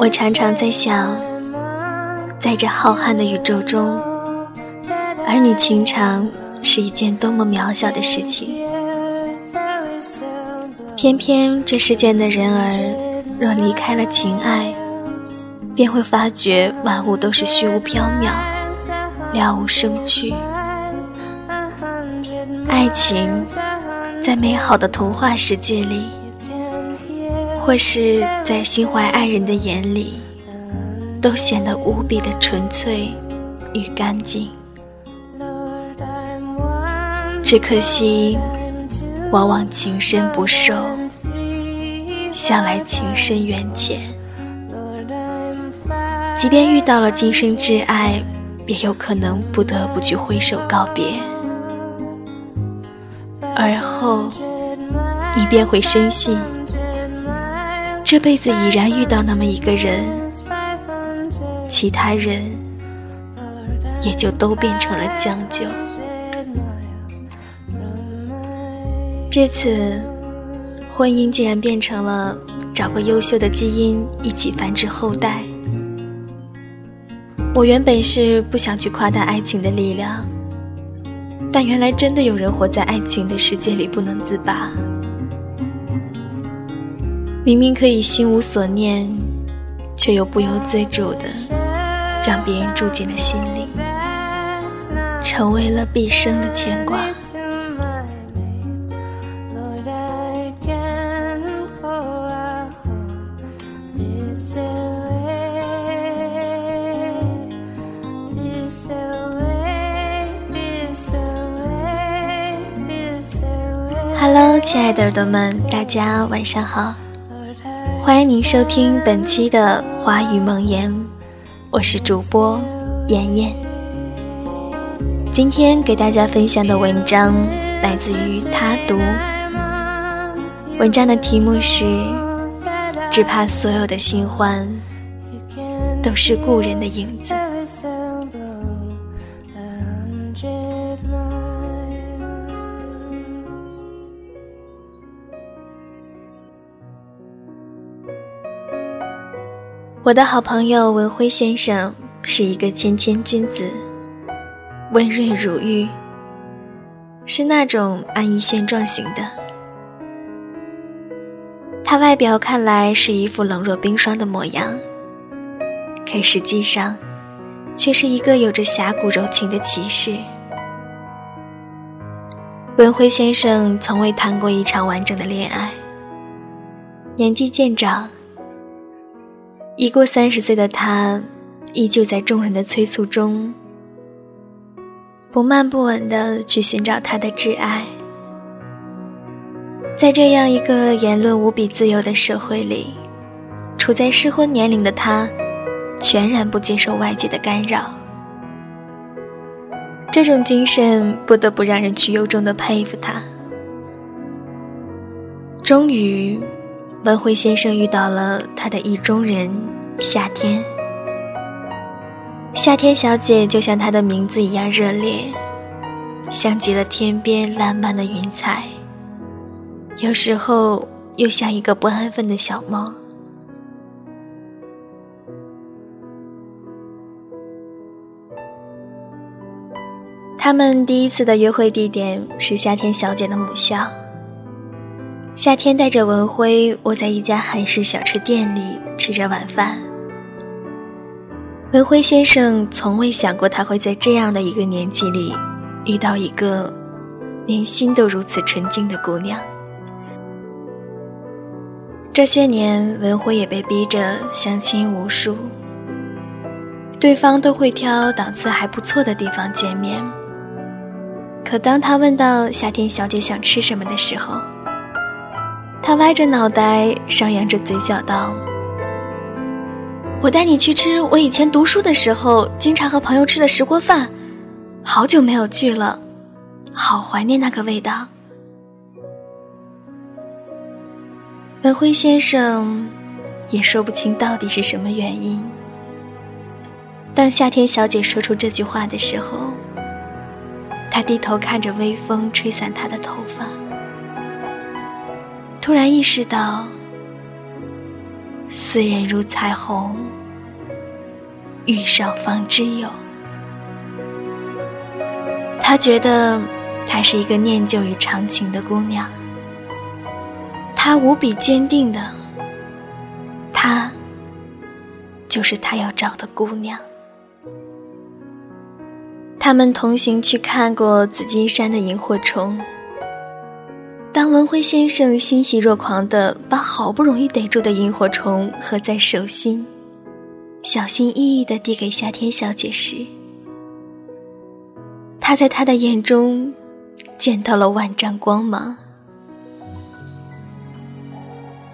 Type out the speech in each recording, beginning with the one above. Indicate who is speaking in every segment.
Speaker 1: 我常常在想，在这浩瀚的宇宙中，儿女情长是一件多么渺小的事情。偏偏这世间的人儿，若离开了情爱，便会发觉万物都是虚无缥缈，了无生趣。爱情，在美好的童话世界里，或是在心怀爱人的眼里，都显得无比的纯粹与干净。只可惜，往往情深不寿，向来情深缘浅。即便遇到了今生挚爱，也有可能不得不去挥手告别。而后，你便会深信，这辈子已然遇到那么一个人，其他人也就都变成了将就。这次，婚姻竟然变成了找个优秀的基因一起繁殖后代。我原本是不想去夸大爱情的力量。但原来真的有人活在爱情的世界里不能自拔，明明可以心无所念，却又不由自主的让别人住进了心里，成为了毕生的牵挂。Hello，亲爱的耳朵们，大家晚上好！欢迎您收听本期的华语梦言，我是主播妍妍。今天给大家分享的文章来自于他读，文章的题目是：只怕所有的新欢都是故人的影子。我的好朋友文辉先生是一个谦谦君子，温润如玉，是那种安逸现状型的。他外表看来是一副冷若冰霜的模样，可实际上，却是一个有着侠骨柔情的骑士。文辉先生从未谈过一场完整的恋爱，年纪渐长。已过三十岁的他，依旧在众人的催促中，不慢不稳地去寻找他的挚爱。在这样一个言论无比自由的社会里，处在适婚年龄的他，全然不接受外界的干扰。这种精神不得不让人去由衷地佩服他。终于。文辉先生遇到了他的意中人夏天。夏天小姐就像她的名字一样热烈，像极了天边烂漫的云彩，有时候又像一个不安分的小猫。他们第一次的约会地点是夏天小姐的母校。夏天带着文辉窝在一家韩式小吃店里吃着晚饭。文辉先生从未想过他会在这样的一个年纪里遇到一个连心都如此纯净的姑娘。这些年，文辉也被逼着相亲无数，对方都会挑档次还不错的地方见面。可当他问到夏天小姐想吃什么的时候，他歪着脑袋，上扬着嘴角道：“我带你去吃我以前读书的时候经常和朋友吃的石锅饭，好久没有去了，好怀念那个味道。”文辉先生也说不清到底是什么原因。当夏天小姐说出这句话的时候，他低头看着微风吹散她的头发。突然意识到，斯人如彩虹，遇上方知有。他觉得她是一个念旧与长情的姑娘，她无比坚定的，她就是他要找的姑娘。他们同行去看过紫金山的萤火虫。当文辉先生欣喜若狂地把好不容易逮住的萤火虫合在手心，小心翼翼地递给夏天小姐时，他在她的眼中见到了万丈光芒。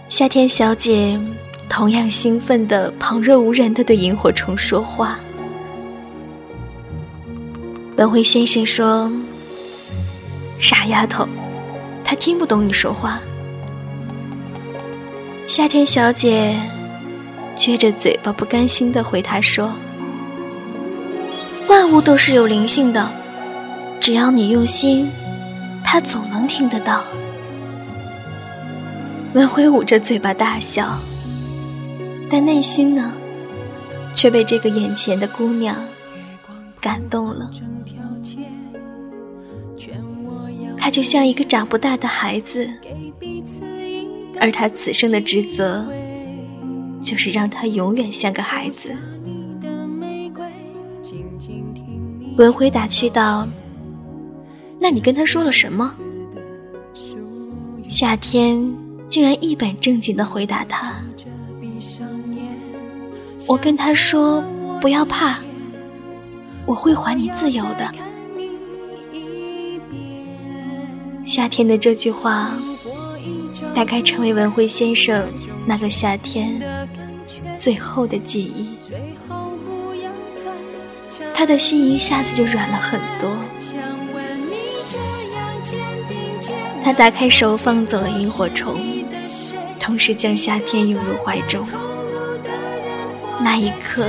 Speaker 1: 夏天小姐同样兴奋地旁若无人地对萤火虫说话。文辉先生说：“傻丫头。”他听不懂你说话。夏天小姐撅着嘴巴，不甘心的回他说：“万物都是有灵性的，只要你用心，他总能听得到。”文辉捂着嘴巴大笑，但内心呢，却被这个眼前的姑娘感动了。他就像一个长不大的孩子，而他此生的职责，就是让他永远像个孩子。文辉打趣道：“那你跟他说了什么？”夏天竟然一本正经的回答他：“我跟他说，不要怕，我会还你自由的。”夏天的这句话，大概成为文辉先生那个夏天最后的记忆。他的心一下子就软了很多。他打开手，放走了萤火虫，同时将夏天拥入怀中。那一刻，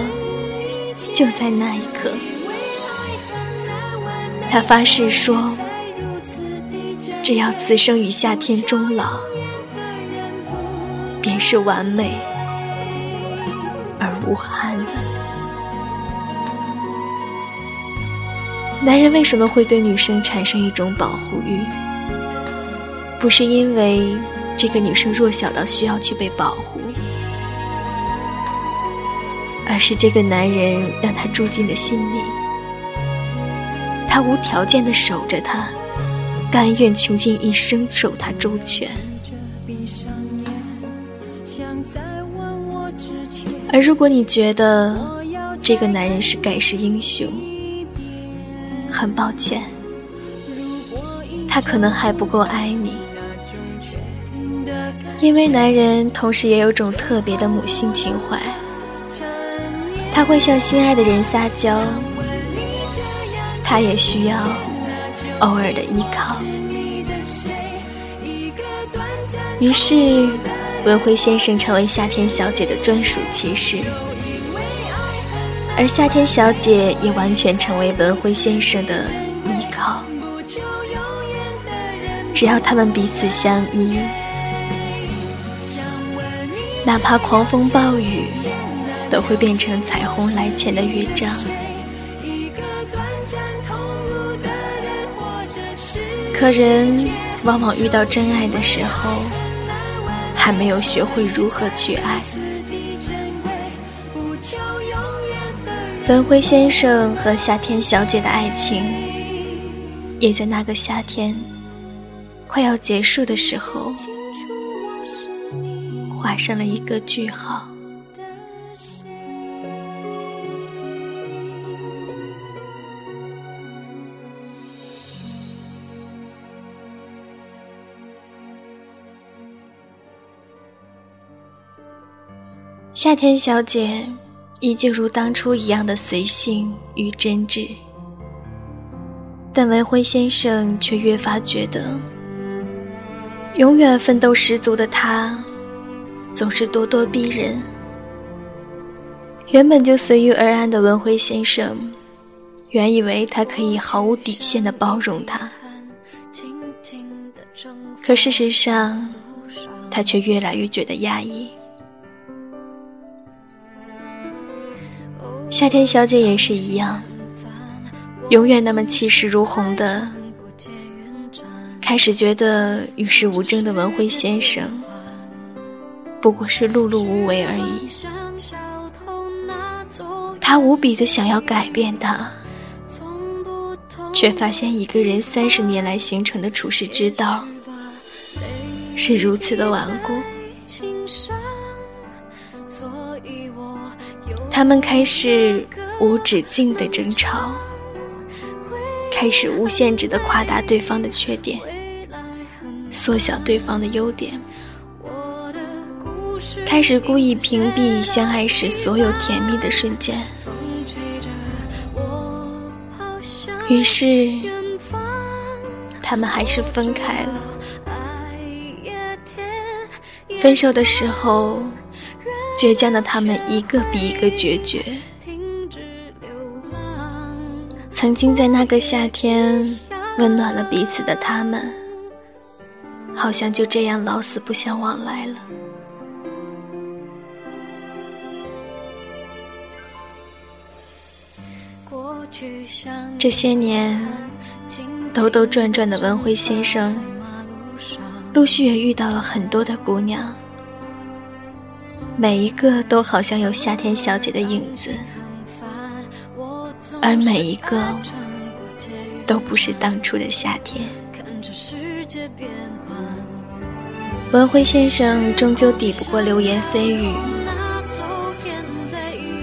Speaker 1: 就在那一刻，他发誓说。只要此生与夏天终老，便是完美而无憾的。男人为什么会对女生产生一种保护欲？不是因为这个女生弱小到需要去被保护，而是这个男人让她住进了心里，他无条件的守着她。甘愿穷尽一生守他周全，而如果你觉得这个男人是盖世英雄，很抱歉，他可能还不够爱你，因为男人同时也有种特别的母性情怀，他会向心爱的人撒娇，他也需要。偶尔的依靠，于是文辉先生成为夏天小姐的专属骑士，而夏天小姐也完全成为文辉先生的依靠。只要他们彼此相依，哪怕狂风暴雨，都会变成彩虹来前的乐章。可人往往遇到真爱的时候，还没有学会如何去爱。文辉先生和夏天小姐的爱情，也在那个夏天快要结束的时候，画上了一个句号。夏天小姐依旧如当初一样的随性与真挚，但文辉先生却越发觉得，永远奋斗十足的他，总是咄咄逼人。原本就随遇而安的文辉先生，原以为他可以毫无底线的包容他，可事实上，他却越来越觉得压抑。夏天小姐也是一样，永远那么气势如虹的。开始觉得与世无争的文辉先生，不过是碌碌无为而已。他无比的想要改变他，却发现一个人三十年来形成的处世之道，是如此的顽固。他们开始无止境的争吵，开始无限制的夸大对方的缺点。缩小对方的优点，开始故意屏蔽相爱时所有甜蜜的瞬间。于是，他们还是分开了。分手的时候，倔强的他们一个比一个决绝。曾经在那个夏天温暖了彼此的他们。好像就这样老死不相往来了。这些年，兜兜转转的文辉先生，陆续也遇到了很多的姑娘，每一个都好像有夏天小姐的影子，而每一个都不是当初的夏天。文辉先生终究抵不过流言蜚语。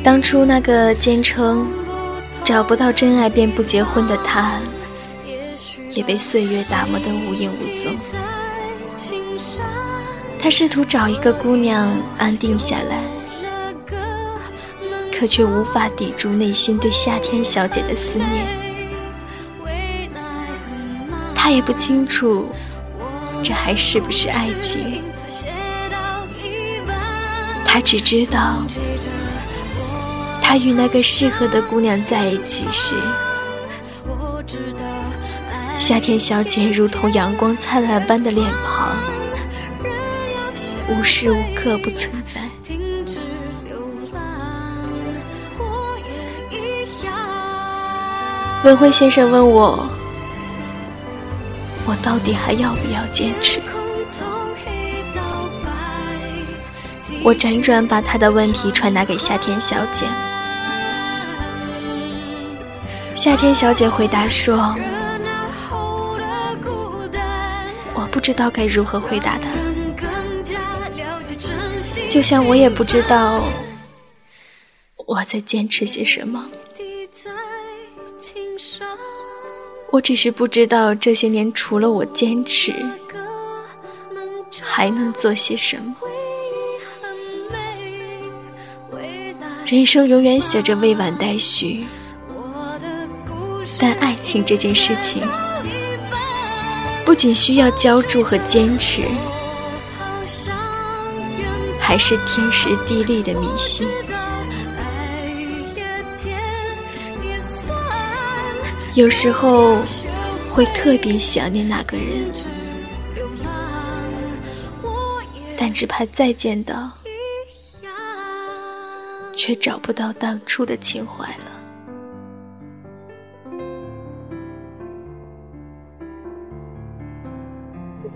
Speaker 1: 当初那个坚称找不到真爱便不结婚的他，也被岁月打磨得无影无踪。他试图找一个姑娘安定下来，可却无法抵住内心对夏天小姐的思念。他也不清楚。这还是不是爱情？他只知道，他与那个适合的姑娘在一起时，夏天小姐如同阳光灿烂般的脸庞，无时无刻不存在。文辉先生问我。我到底还要不要坚持？我辗转把他的问题传达给夏天小姐。夏天小姐回答说：“我不知道该如何回答他，就像我也不知道我在坚持些什么。”我只是不知道这些年除了我坚持，还能做些什么。人生永远写着未完待续，但爱情这件事情，不仅需要浇筑和坚持，还是天时地利的迷信。有时候会特别想念那个人，但只怕再见到，却找不到当初的情怀了。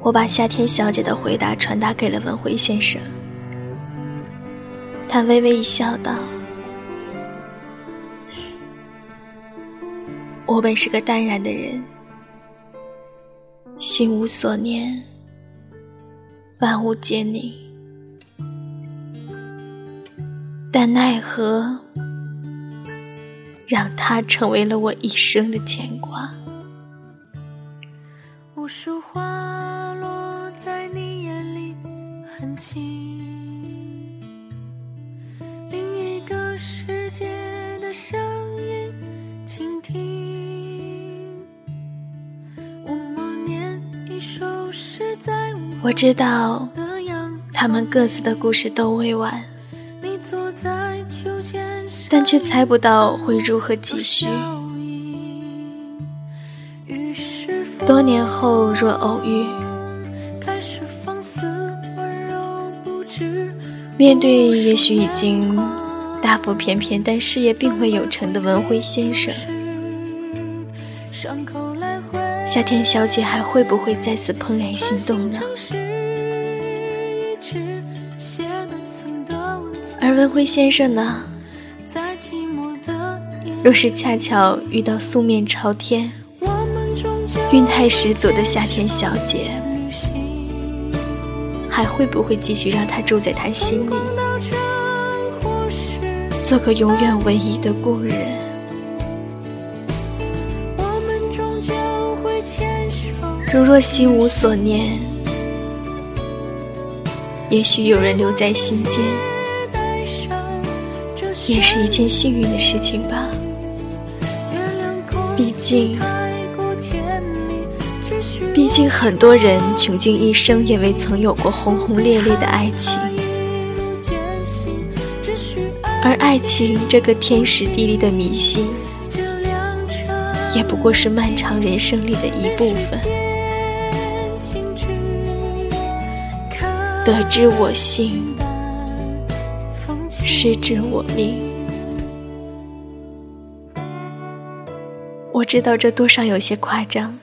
Speaker 1: 我把夏天小姐的回答传达给了文辉先生，他微微一笑，道。我本是个淡然的人，心无所念，万物皆宁，但奈何让他成为了我一生的牵挂。无数花落在你眼里，很轻。声音，倾听。我知道，他们各自的故事都未完，但却猜不到会如何继续。多年后若偶遇，面对也许已经大腹便便但事业并未有成的文辉先生，夏天小姐还会不会再次怦然心动呢？而文辉先生呢？若是恰巧遇到素面朝天、韵态十足的夏天小姐，还会不会继续让他住在他心里？做个永远唯一的故人。如若心无所念，也许有人留在心间，也是一件幸运的事情吧。毕竟，毕竟很多人穷尽一生也未曾有过轰轰烈烈的爱情。而爱情这个天时地利的迷信，也不过是漫长人生里的一部分。得之我幸，失之我命。我知道这多少有些夸张，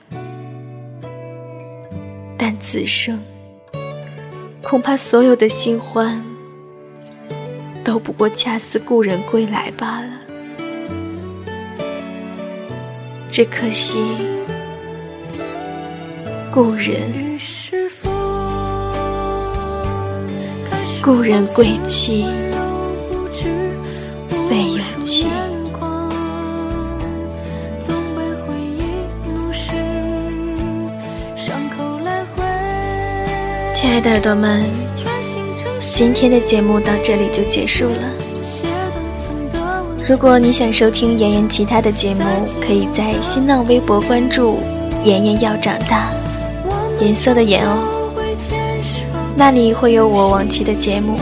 Speaker 1: 但此生恐怕所有的新欢。都不过恰似故人归来罢了，只可惜故人故人归期未有期。亲爱的耳朵们。今天的节目到这里就结束了。如果你想收听妍妍其他的节目，可以在新浪微博关注“妍妍要长大”，颜色的颜哦，那里会有我往期的节目。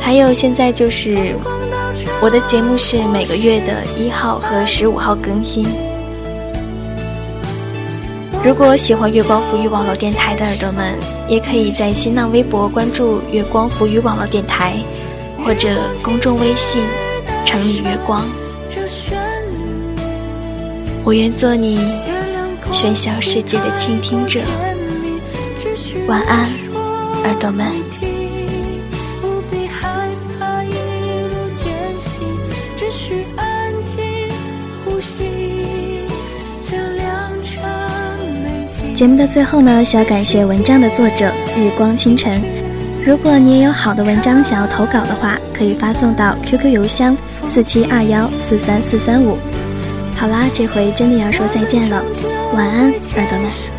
Speaker 1: 还有现在就是我的节目是每个月的一号和十五号更新。如果喜欢月光浮语网络电台的耳朵们，也可以在新浪微博关注月光浮语网络电台，或者公众微信“城里月光”。我愿做你喧嚣世界的倾听者。晚安，耳朵们。节目的最后呢，需要感谢文章的作者日光清晨。如果你也有好的文章想要投稿的话，可以发送到 QQ 邮箱四七二幺四三四三五。好啦，这回真的要说再见了，晚安，耳朵们。